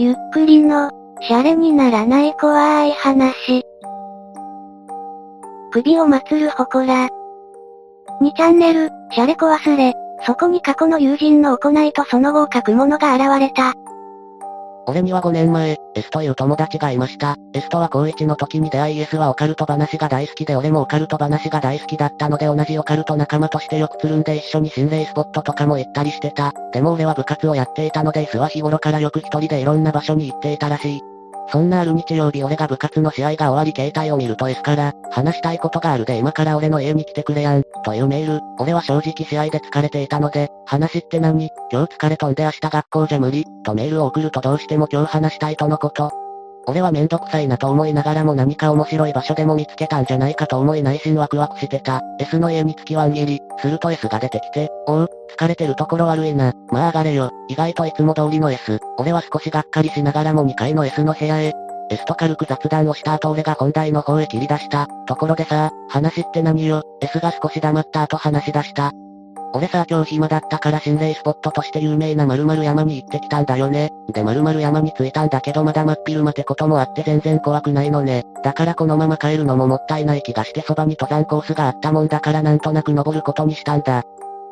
ゆっくりの、シャレにならない怖い話。首を祭る祠。2チャンネル、シャレコ忘れ。そこに過去の友人の行いとその後を書くものが現れた。俺には5年前、S という友達がいました。S とは高1の時に出会い S はオカルト話が大好きで俺もオカルト話が大好きだったので同じオカルト仲間としてよくつるんで一緒に心霊スポットとかも行ったりしてた。でも俺は部活をやっていたので S は日頃からよく一人でいろんな場所に行っていたらしい。そんなある日曜日俺が部活の試合が終わり携帯を見ると S から、話したいことがあるで今から俺の家に来てくれやん、というメール。俺は正直試合で疲れていたので、話って何今日疲れ飛んで明日学校じゃ無理、とメールを送るとどうしても今日話したいとのこと。俺はめんどくさいなと思いながらも何か面白い場所でも見つけたんじゃないかと思い内心ワクワクしてた。S の家に月ワン切り、すると S が出てきて、おう、疲れてるところ悪いな。まあ上がれよ。意外といつも通りの S。俺は少しがっかりしながらも2階の S の部屋へ。S と軽く雑談をした後俺が本題の方へ切り出した。ところでさ、話って何よ ?S が少し黙った後話し出した。俺さ今日暇だったから心霊スポットとして有名な〇〇山に行ってきたんだよね。で〇〇山に着いたんだけどまだ真っ昼間ってこともあって全然怖くないのね。だからこのまま帰るのももったいない気がしてそばに登山コースがあったもんだからなんとなく登ることにしたんだ。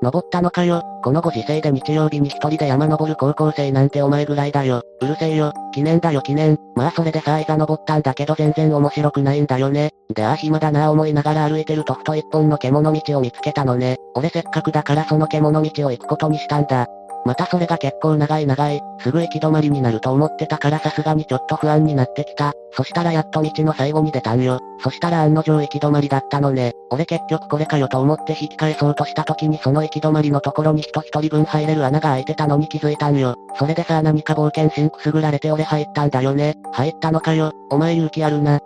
登ったのかよ。このご時世で日曜日に一人で山登る高校生なんてお前ぐらいだよ。うるせえよ。記念だよ記念。まあそれでさあいざ登ったんだけど全然面白くないんだよね。でああ暇だな思いながら歩いてるとふと一本の獣道を見つけたのね。俺せっかくだからその獣道を行くことにしたんだ。またそれが結構長い長い、すぐ行き止まりになると思ってたからさすがにちょっと不安になってきた。そしたらやっと道の最後に出たんよ。そしたら案の定行き止まりだったのね。俺結局これかよと思って引き返そうとした時にその行き止まりのところに人一人分入れる穴が開いてたのに気づいたんよ。それでさあ何か冒険心くすぐられて俺入ったんだよね。入ったのかよ。お前勇気あるな。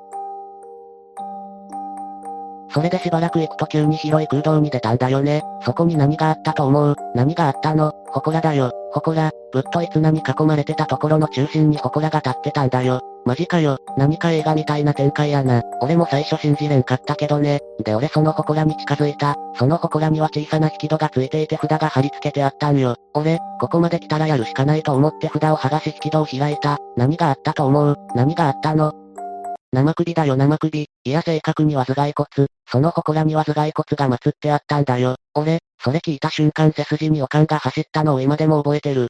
それでしばらく行くと急に広い空洞に出たんだよね。そこに何があったと思う？何があったの？祠だよ。祠、ぶっとい綱に囲まれてたところの中心に祠が立ってたんだよ。マジかよ。何か映画みたいな展開やな。俺も最初信じれんかったけどね。で俺その祠に近づいた。その祠には小さな引き戸がついていて札が貼り付けてあったんよ。俺、ここまで来たらやるしかないと思って札を剥がし引き戸を開いた。何があったと思う？何があったの？生首だよ生首。いや正確には頭蓋骨。その祠には頭蓋骨が祀ってあったんだよ。俺、それ聞いた瞬間背筋に予感が走ったのを今でも覚えてる。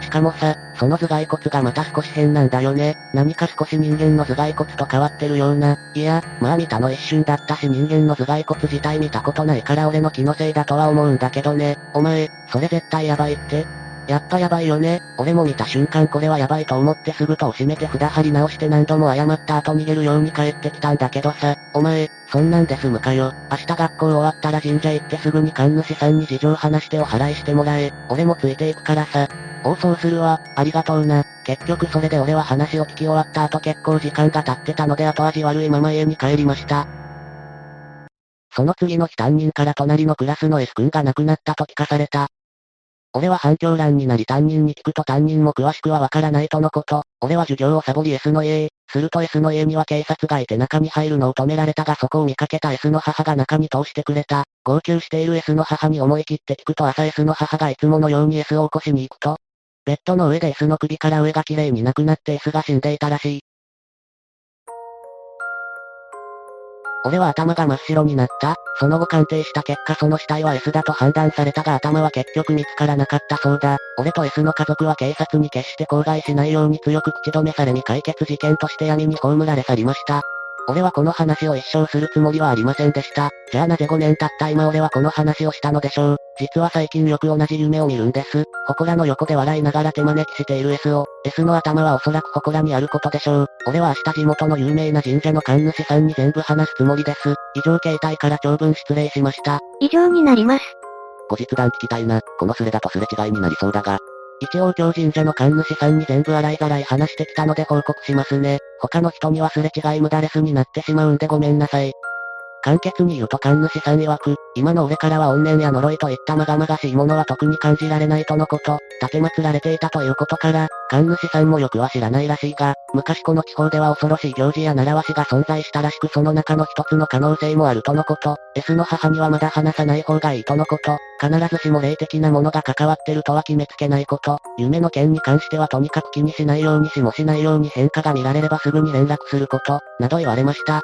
しかもさ、その頭蓋骨がまた少し変なんだよね。何か少し人間の頭蓋骨と変わってるような。いや、まあ見たの一瞬だったし人間の頭蓋骨自体見たことないから俺の気のせいだとは思うんだけどね。お前、それ絶対やばいって。やっぱやばいよね。俺も見た瞬間これはやばいと思ってすぐ戸を閉めて札張り直して何度も謝った後逃げるように帰ってきたんだけどさ、お前、そんなんで済むかよ。明日学校終わったら神社行ってすぐに神主さんに事情話してお払いしてもらえ。俺もついていくからさ。おそうするわ、ありがとうな。結局それで俺は話を聞き終わった後結構時間が経ってたので後味悪いまま家に帰りました。その次の日担任から隣のクラスの S 君が亡くなったと聞かされた。俺は反響欄になり担任に聞くと担任も詳しくはわからないとのこと。俺は授業をサボり S の家へ。すると S の家には警察がいて中に入るのを止められたがそこを見かけた S の母が中に通してくれた。号泣している S の母に思い切って聞くと朝 S の母がいつものように S を起こしに行くと、ベッドの上で S の首から上が綺麗になくなって S が死んでいたらしい。俺は頭が真っ白になった。その後鑑定した結果その死体は S だと判断されたが頭は結局見つからなかったそうだ。俺と S の家族は警察に決して口外しないように強く口止めされ未解決事件として闇に葬られ去りました。俺はこの話を一生するつもりはありませんでした。じゃあなぜ5年経った今俺はこの話をしたのでしょう。実は最近よく同じ夢を見るんです。祠の横で笑いながら手招きしている S を、S の頭はおそらく祠にあることでしょう。俺は明日地元の有名な神社の神主さんに全部話すつもりです。以上携帯から長文失礼しました。以上になります。後日談聞きたいな。このスレだとすれ違いになりそうだが、一応今日神社の神主さんに全部洗いざらい話してきたので報告しますね。他の人にはすれ違い無駄レスになってしまうんでごめんなさい。簡潔に言うと神主さん曰く、今の俺からは怨念や呪いといったまがまがしいものは特に感じられないとのこと、立て祀られていたということから、神主さんもよくは知らないらしいが、昔この地方では恐ろしい行事や習わしが存在したらしくその中の一つの可能性もあるとのこと、S の母にはまだ話さない方がいいとのこと、必ずしも霊的なものが関わってるとは決めつけないこと、夢の件に関してはとにかく気にしないようにしもしないように変化が見られればすぐに連絡すること、など言われました。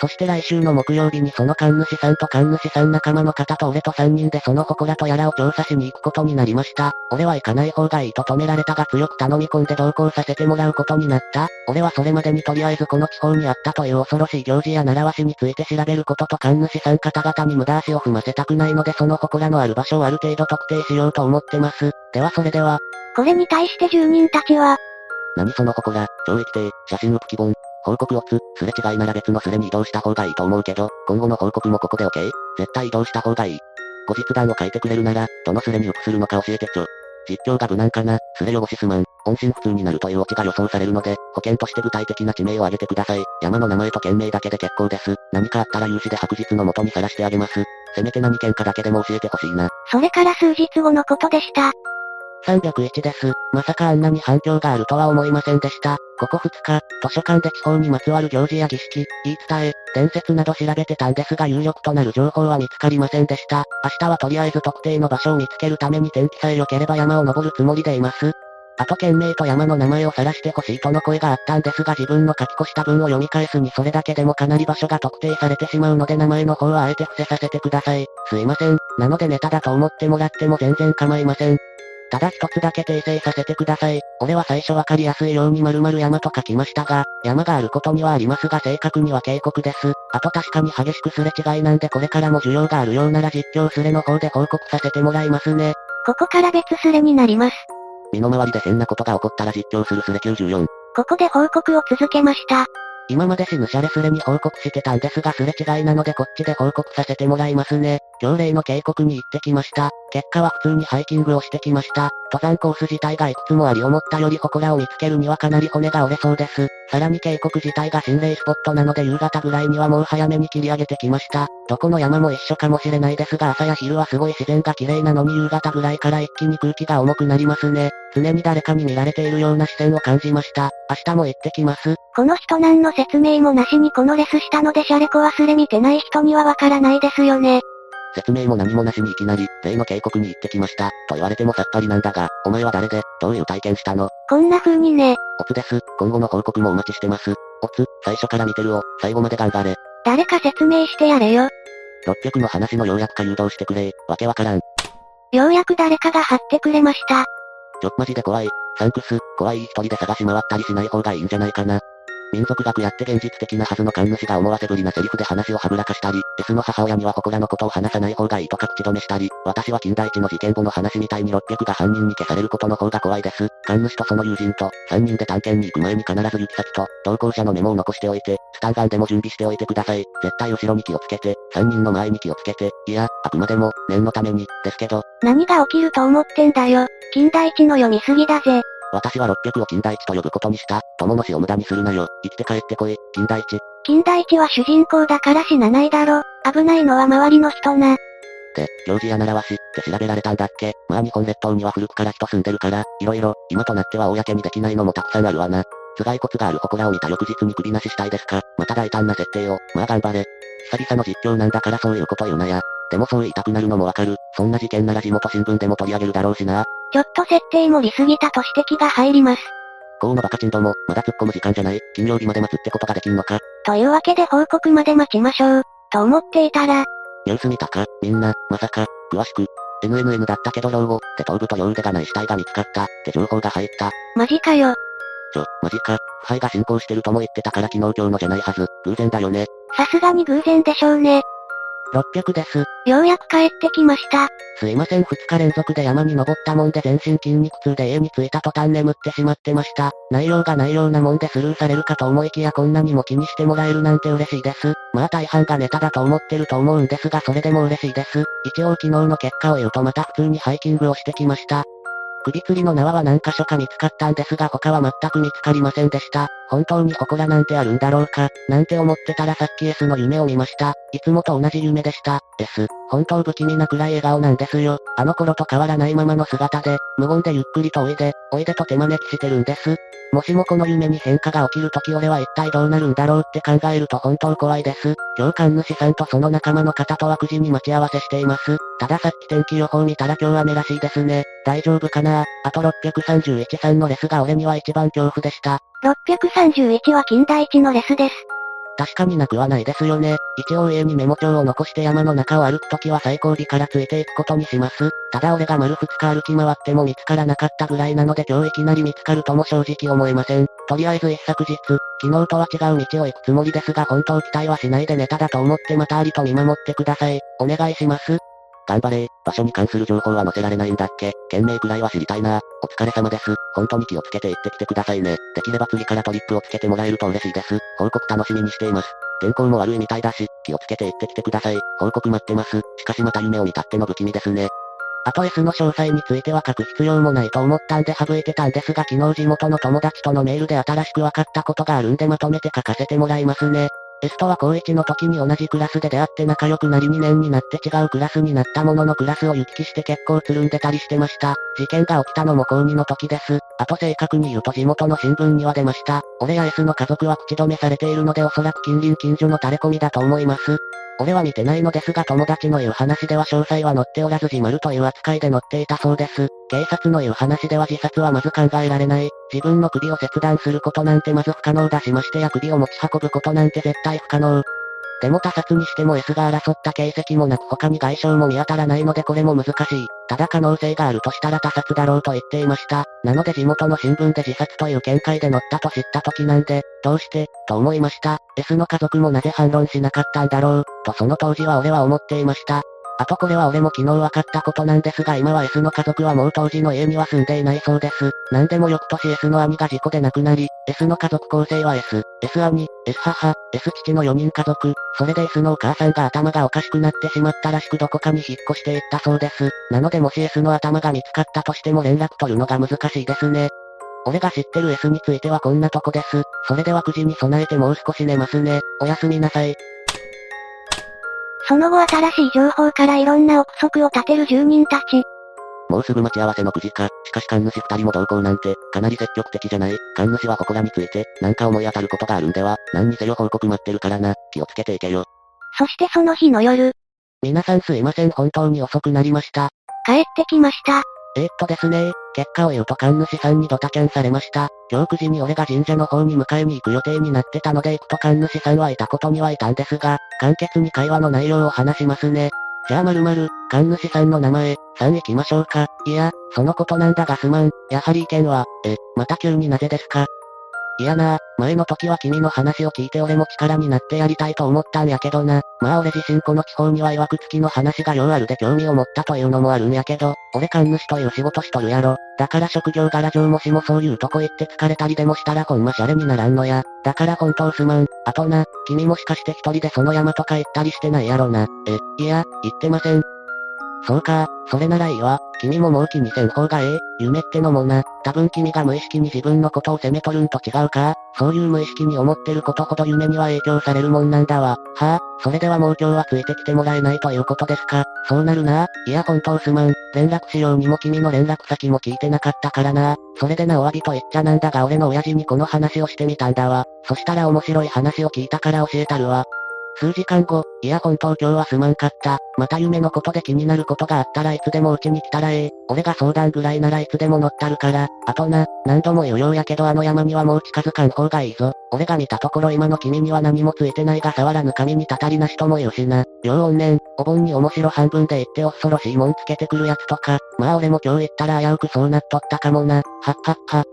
そして来週の木曜日にその神主さんと神主さん仲間の方と俺と3人でその祠とやらを調査しに行くことになりました。俺は行かない方がいいと止められたが強く頼み込んで同行させてもらうことになった。俺はそれまでにとりあえずこの地方にあったという恐ろしい行事や習わしについて調べることと神主さん方々に無駄足を踏ませたくないのでその祠のある場所をある程度特定しようと思ってます。ではそれでは。これに対して住人たちは、何その祠、超液体、写真ウプ希望、報告をつ、すれ違いなら別のスレに移動した方がいいと思うけど、今後の報告もここで OK? 絶対移動した方がいい。後日談を書いてくれるなら、どのスレによくするのか教えてちょ。実況が無難かな、スレ汚しすまん。音信不通になるというオチが予想されるので、保険として具体的な地名を挙げてください。山の名前と県名だけで結構です。何かあったら有志で白日の元にさらしてあげます。せめて何県かだけでも教えてほしいな。それから数日後のことでした。301です。まさかあんなに反響があるとは思いませんでした。ここ2日、図書館で地方にまつわる行事や儀式、言い伝え、伝説など調べてたんですが有力となる情報は見つかりませんでした。明日はとりあえず特定の場所を見つけるために天気さえ良ければ山を登るつもりでいます。あと県名と山の名前を晒してほしいとの声があったんですが自分の書き越した文を読み返すにそれだけでもかなり場所が特定されてしまうので名前の方はあえて伏せさせてください。すいません。なのでネタだと思ってもらっても全然構いません。ただ一つだけ訂正させてください。俺は最初わかりやすいように〇〇山と書きましたが、山があることにはありますが正確には警告です。あと確かに激しくすれ違いなんでこれからも需要があるようなら実況スレの方で報告させてもらいますね。ここから別スレになります。身の回りで変なことが起こったら実況するスレ94。ここで報告を続けました。今まで死ぬシャレスレに報告してたんですがすれ違いなのでこっちで報告させてもらいますね。条例の警告に行ってきました。結果は普通にハイキングをしてきました。登山コース自体がいくつもあり思ったより祠を見つけるにはかなり骨が折れそうです。さらに渓谷自体が心霊スポットなので夕方ぐらいにはもう早めに切り上げてきました。どこの山も一緒かもしれないですが朝や昼はすごい自然が綺麗なのに夕方ぐらいから一気に空気が重くなりますね。常に誰かに見られているような視線を感じました。明日も行ってきます。この人何の説明もなしにこのレスしたのでシャレコ忘れ見てない人にはわからないですよね。説明も何もなしにいきなり、例の警告に行ってきました、と言われてもさっぱりなんだが、お前は誰で、どういう体験したの？こんな風にね。オツです。今後の報告もお待ちしてます。オツ、最初から見てるを、最後まで頑張れ。誰か説明してやれよ。600の話の要約か誘導してくれ、わけわからん。ようやく誰かが貼ってくれました。ちょ、マジで怖い。サンクス、怖い一人で探し回ったりしない方がいいんじゃないかな。民族学やって現実的なはずの神主が思わせぶりなセリフで話をはぶらかしたり、S の母親には祠のことを話さない方がいいとか口止めしたり、私は金田一の事件後の話みたいに600が犯人に消されることの方が怖いです。神主とその友人と、3人で探検に行く前に必ず行き先と、同行者のメモを残しておいて、スタンガンでも準備しておいてください。絶対後ろに気をつけて、3人の前に気をつけて、いや、あくまでも、念のために、ですけど。何が起きると思ってんだよ。金田一の読みすぎだぜ。私は600を金田一と呼ぶことにした。友の死を無駄にするなよ。生きて帰ってこい、金田一。金田一は主人公だから死なないだろ。危ないのは周りの人な。で、行事や習わしって調べられたんだっけまあ日本列島には古くから人住んでるから、いろいろ、今となっては公にできないのもたくさんあるわな。頭蓋骨がある祠を見た翌日に首なししたいですかまた大胆な設定を、まあ頑張れ。久々の実況なんだからそういうこと言うなや。でもそう言いたくなるのもわかる。そんな事件なら地元新聞でも取り上げるだろうしな。ちょっと設定盛りすぎたと指摘が入ります。こうのバカチンども、まだ突っ込む時間じゃない。金曜日まで待つってことができんのか。というわけで報告まで待ちましょう。と思っていたら。ニュース見たかみんな、まさか、詳しく。NNN だったけど老後、で頭部と両腕がない死体が見つかった、って情報が入った。マジかよ。ちょ、マジか。腐敗が進行してるとも言ってたから昨日今日のじゃないはず。偶然だよね。さすがに偶然でしょうね。600です。ようやく帰ってきました。すいません2日連続で山に登ったもんで全身筋肉痛で家に着いた途端眠ってしまってました。内容がないようなもんでスルーされるかと思いきやこんなにも気にしてもらえるなんて嬉しいです。まあ大半がネタだと思ってると思うんですがそれでも嬉しいです。一応昨日の結果を言うとまた普通にハイキングをしてきました。首吊りの縄は何箇所か見つかったんですが他は全く見つかりませんでした。本当に祠なんてあるんだろうか、なんて思ってたらさっき S の夢を見ました。いつもと同じ夢でした。S、本当不気味な暗い笑顔なんですよ。あの頃と変わらないままの姿で、無言でゆっくりとおいで、おいでと手招きしてるんです。もしもこの夢に変化が起きるとき俺は一体どうなるんだろうって考えると本当怖いです。今日神主さんとその仲間の方とは9時に待ち合わせしています。たださっき天気予報見たら今日雨らしいですね。大丈夫かな？あと631さんのレスが俺には一番恐怖でした。631は金田一のレスです。確かになくはないですよね。一応家にメモ帳を残して山の中を歩くときは最後尾からついていくことにします。ただ俺が丸2日歩き回っても見つからなかったぐらいなので今日いきなり見つかるとも正直思えません。とりあえず一昨日、昨日とは違う道を行くつもりですが本当期待はしないでネタだと思ってまたありと見守ってください。お願いします。頑張れ場所に関する情報は載せられないんだっけ？県名くらいは知りたいな。お疲れ様です。本当に気をつけて行ってきてくださいね。できれば次からトリップをつけてもらえると嬉しいです。報告楽しみにしています。天候も悪いみたいだし、気をつけて行ってきてください。報告待ってます。しかしまた夢を見たっての不気味ですね。あと S の詳細については書く必要もないと思ったんで省いてたんですが昨日地元の友達とのメールで新しく分かったことがあるんでまとめて書かせてもらいますね。ベストは高1の時に同じクラスで出会って仲良くなり2年になって違うクラスになったもののクラスを行き来して結構つるんでたりしてました。事件が起きたのも高2の時です。あと正確に言うと地元の新聞には出ました。俺や S の家族は口止めされているのでおそらく近隣近所の垂れ込みだと思います。俺は見てないのですが友達の言う話では詳細は載っておらず自丸という扱いで載っていたそうです。警察の言う話では自殺はまず考えられない。自分の首を切断することなんてまず不可能だしましてや首を持ち運ぶことなんて絶対不可能。でも他殺にしても S が争った形跡もなく他に外傷も見当たらないのでこれも難しい。ただ可能性があるとしたら他殺だろうと言っていました。なので地元の新聞で自殺という見解で乗ったと知った時なんで、どうして、と思いました。S の家族もなぜ反論しなかったんだろう、とその当時は俺は思っていました。あとこれは俺も昨日分かったことなんですが今は S の家族はもう当時の家には住んでいないそうです。なんでも翌年 S の兄が事故で亡くなり、S の家族構成は S、S 兄、S 母、S 父の4人家族、それで S のお母さんが頭がおかしくなってしまったらしくどこかに引っ越していったそうです。なのでもし S の頭が見つかったとしても連絡取るのが難しいですね。俺が知ってる S についてはこんなとこです。それでは9時に備えてもう少し寝ますね。おやすみなさい。その後新しい情報からいろんな憶測を立てる住人たち。もうすぐ待ち合わせの9時か。しかし神主二人も同行なんて、かなり積極的じゃない。神主は祠について、なんか思い当たることがあるんでは、何にせよ報告待ってるからな。気をつけていけよ。そしてその日の夜。皆さんすいません本当に遅くなりました。帰ってきました。えー、っとですね結果を言うと神主さんにドタキャンされました。今日9時に俺が神社の方に迎えに行く予定になってたので行くと神主さんはいたことにはいたんですが、簡潔に会話の内容を話しますね。じゃあまる、神主さんの名前、さん行きましょうか。いや、そのことなんだがすまん。やはり意見は、え、また急になぜですか？いやな前の時は君の話を聞いて俺も力になってやりたいと思ったんやけどな。まあ俺自身この地方には曰く付きの話がようあるで興味を持ったというのもあるんやけど、俺神主という仕事しとるやろ。だから職業柄上もしもそういうとこ行って疲れたりでもしたらほんまシャレにならんのや。だから本当すまん。あとな、君もしかして一人でその山とか行ったりしてないやろな。え、いや、行ってません。そうか、それならいいわ。君ももう気にせん方がええ。夢ってのもな。多分君が無意識に自分のことを責めとるんと違うかそういう無意識に思ってることほど夢には影響されるもんなんだわ。はあ、それではもう今日はついてきてもらえないということですかそうなるな。いや本当すまん。連絡しようにも君の連絡先も聞いてなかったからな。それでなお詫びと言っちゃなんだが俺の親父にこの話をしてみたんだわ。そしたら面白い話を聞いたから教えたるわ。数時間後、いや本当今日はすまんかった。また夢のことで気になることがあったらいつでもうちに来たらええ。俺が相談ぐらいならいつでも乗ったるから。あとな、何度も言うようやけどあの山にはもう近づかん方がいいぞ。俺が見たところ今の君には何もついてないが触らぬ神にたたりなしとも言うしな。両怨念、お盆に面白半分で言って恐ろしいもんつけてくるやつとか。まあ俺も今日言ったら危うくそうなっとったかもな。はっはっは。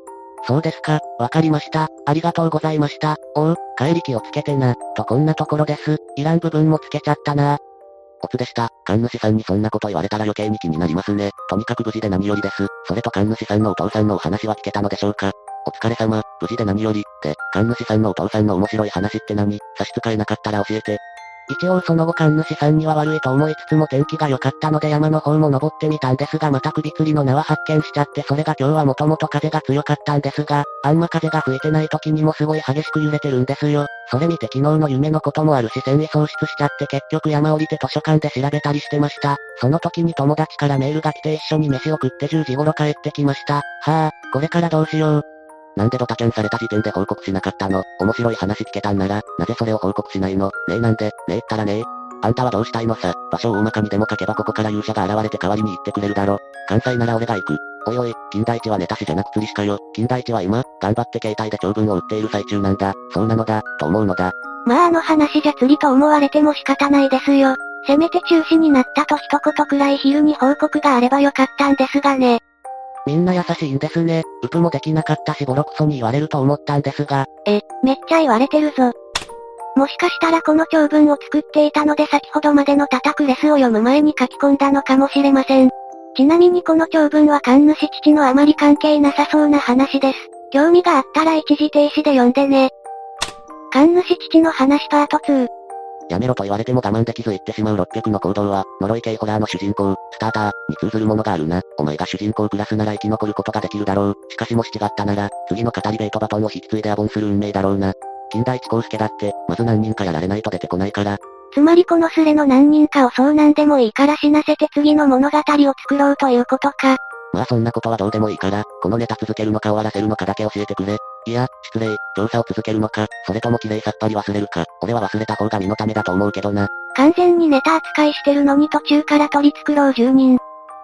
そうですか、わかりました。ありがとうございました。おう、帰り気をつけてな。とこんなところです。いらん部分もつけちゃったな。オツでした。神主さんにそんなこと言われたら余計に気になりますね。とにかく無事で何よりです。それと神主さんのお父さんのお話は聞けたのでしょうかお疲れ様、無事で何より、って、神主さんのお父さんの面白い話って何？差し支えなかったら教えて。一応その後神主さんには悪いと思いつつも天気が良かったので山の方も登ってみたんですがまた首吊りの縄発見しちゃってそれが今日はもともと風が強かったんですが、あんま風が吹いてない時にもすごい激しく揺れてるんですよ。それ見て昨日の夢のこともあるし戦意喪失しちゃって結局山降りて図書館で調べたりしてました。その時に友達からメールが来て一緒に飯を食って10時頃帰ってきました。はあ、これからどうしよう。なんでドタキャンされた時点で報告しなかったの？面白い話聞けたんなら、なぜそれを報告しないの？ねえなんで、ねえったらねえ。あんたはどうしたいのさ、場所を大まかにでも書けばここから勇者が現れて代わりに言ってくれるだろ。関西なら俺が行く。おいおい、金田一はネタ師じゃなく釣りしかよ。金田一は今、頑張って携帯で長文を売っている最中なんだ。そうなのだ、と思うのだ。まああの話じゃ釣りと思われても仕方ないですよ。せめて中止になったと一言くらい昼に報告があればよかったんですがね。みんな優しいんですね。ウプもできなかったしボロクソに言われると思ったんですが。え、めっちゃ言われてるぞ。もしかしたらこの長文を作っていたので先ほどまでの叩くレスを読む前に書き込んだのかもしれません。ちなみにこの長文は神主父のあまり関係なさそうな話です。興味があったら一時停止で読んでね。神主父の話パート2。やめろと言われても我慢できず言ってしまう600の行動は、呪い系ホラーの主人公、スターター、に通ずるものがあるな。お前が主人公クラスなら生き残ることができるだろう。しかしもし違ったなら、次の語りベートバトンを引き継いでアボンする運命だろうな。金田一耕介だって、まず何人かやられないと出てこないから。つまりこのスレの何人かをそうなんでもいいから死なせて次の物語を作ろうということか。まあそんなことはどうでもいいから、このネタ続けるのか終わらせるのかだけ教えてくれ。いや、失礼、調査を続けるのか、それとも綺麗さっぱり忘れるか、俺は忘れた方が身のためだと思うけどな。完全にネタ扱いしてるのに途中から取り繕う住人。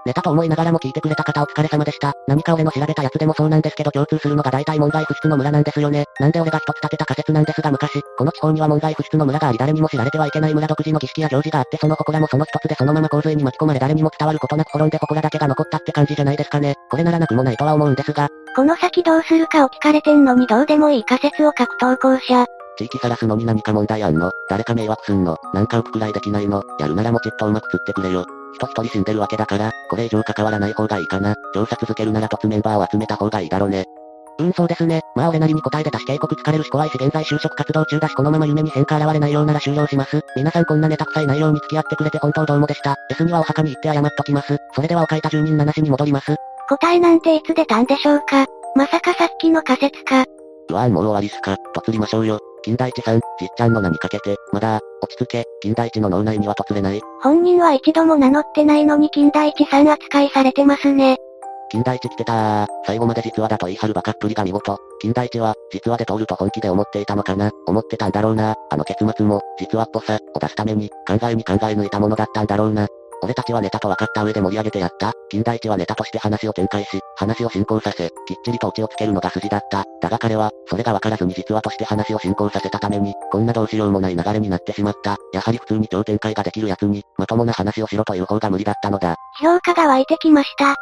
ネタと思いながらも聞いてくれた方お疲れ様でした。何か俺の調べたやつでもそうなんですけど共通するのが大体門外不出の村なんですよね。なんで俺が一つ立てた仮説なんですが昔、この地方には門外不出の村があり誰にも知られてはいけない村独自の儀式や行事があってその祠もその一つでそのまま洪水に巻き込まれ誰にも伝わることなく滅んで祠だけが残ったって感じじゃないですかね。これならなくもないとは思うんですが。この先どうするかを聞かれてんのにどうでもいい仮説を書く投稿者。地域さらすのに何か問題あんの？誰か迷惑すんの？なんか浮くくらいできないの？やるならもちっとうまく釣ってくれよ。人一人死んでるわけだから、これ以上関わらない方がいいかな。調査続けるなら突メンバーを集めた方がいいだろうね。うんそうですね。まあ俺なりに答え出たし警告疲れるし怖いし現在就職活動中だしこのまま夢に変化現れないようなら終了します。皆さんこんなネタ臭い内容に付き合ってくれて本当どうもでした。S にはお墓に行って謝っときます。それではお書いた住人7市に戻ります。答えなんていつ出たんでしょうかまさかさっきの仮説か。うわーもう終わりっすか。とつりましょうよ。金田一さん、じっちゃんの名にかけて、まだ、落ち着け、金田一の脳内には突れない。本人は一度も名乗ってないのに金田一さん扱いされてますね。金田一来てたー。最後まで実話だと言い張るバカっぷりが見事。金田一は、実話で通ると本気で思っていたのかな思ってたんだろうな。あの結末も、実話っぽさ、を出すために、考えに考え抜いたものだったんだろうな。俺たちはネタと分かった上で盛り上げてやった。金田一はネタとして話を展開し、話を進行させ、きっちりとオチをつけるのが筋だった。だが彼は、それが分からずに実話として話を進行させたために、こんなどうしようもない流れになってしまった。やはり普通に超展開ができる奴に、まともな話をしろという方が無理だったのだ。評価が湧いてきました。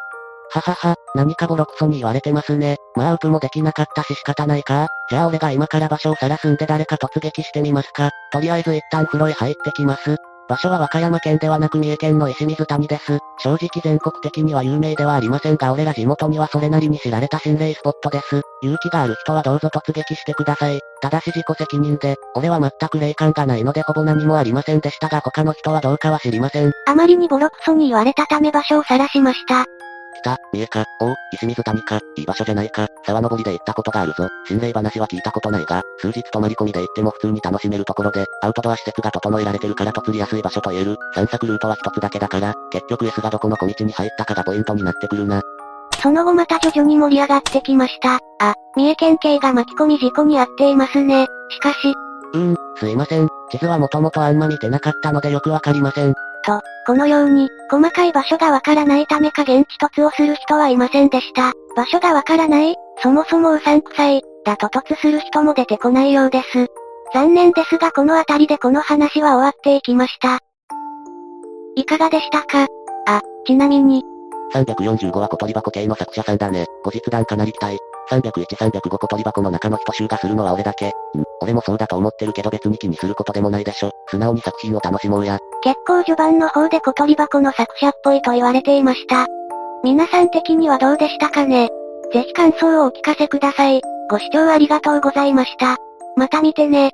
ははは、何かボロクソに言われてますね。まあウプもできなかったし仕方ないか。じゃあ俺が今から場所を晒すんで誰か突撃してみますか。とりあえず一旦風呂へ入ってきます。場所は和歌山県ではなく三重県の石水谷です。正直全国的には有名ではありませんが俺ら地元にはそれなりに知られた心霊スポットです。勇気がある人はどうぞ突撃してください。ただし自己責任で、俺は全く霊感がないのでほぼ何もありませんでしたが他の人はどうかは知りません。あまりにボロクソに言われたため場所を晒しました。北、三重か、お石水谷か、いい場所じゃないか、沢登りで行ったことがあるぞ。心霊話は聞いたことないが、数日泊まり込みで行っても普通に楽しめるところで、アウトドア施設が整えられてるからと釣りやすい場所と言える。散策ルートは一つだけだから、結局 S がどこの小道に入ったかがポイントになってくるな。その後また徐々に盛り上がってきました。あ、三重県警が巻き込み事故に遭っていますね。しかし。うーん、すいません。地図はもともとあんま見てなかったのでよくわかりません。と、このように、細かい場所がわからないためか現地突をする人はいませんでした。場所がわからないそもそもうさんくさい、だと突する人も出てこないようです。残念ですがこの辺りでこの話は終わっていきました。いかがでしたか？あ、ちなみに。345は小鳥箱系の作者さんだね。後日談かなり期待。301、305小鳥箱の中の人集がするのは俺だけ。ん、俺もそうだと思ってるけど別に気にすることでもないでしょ。素直に作品を楽しもうや。結構序盤の方で小鳥箱の作者っぽいと言われていました。皆さん的にはどうでしたかね？ぜひ感想をお聞かせください。ご視聴ありがとうございました。また見てね。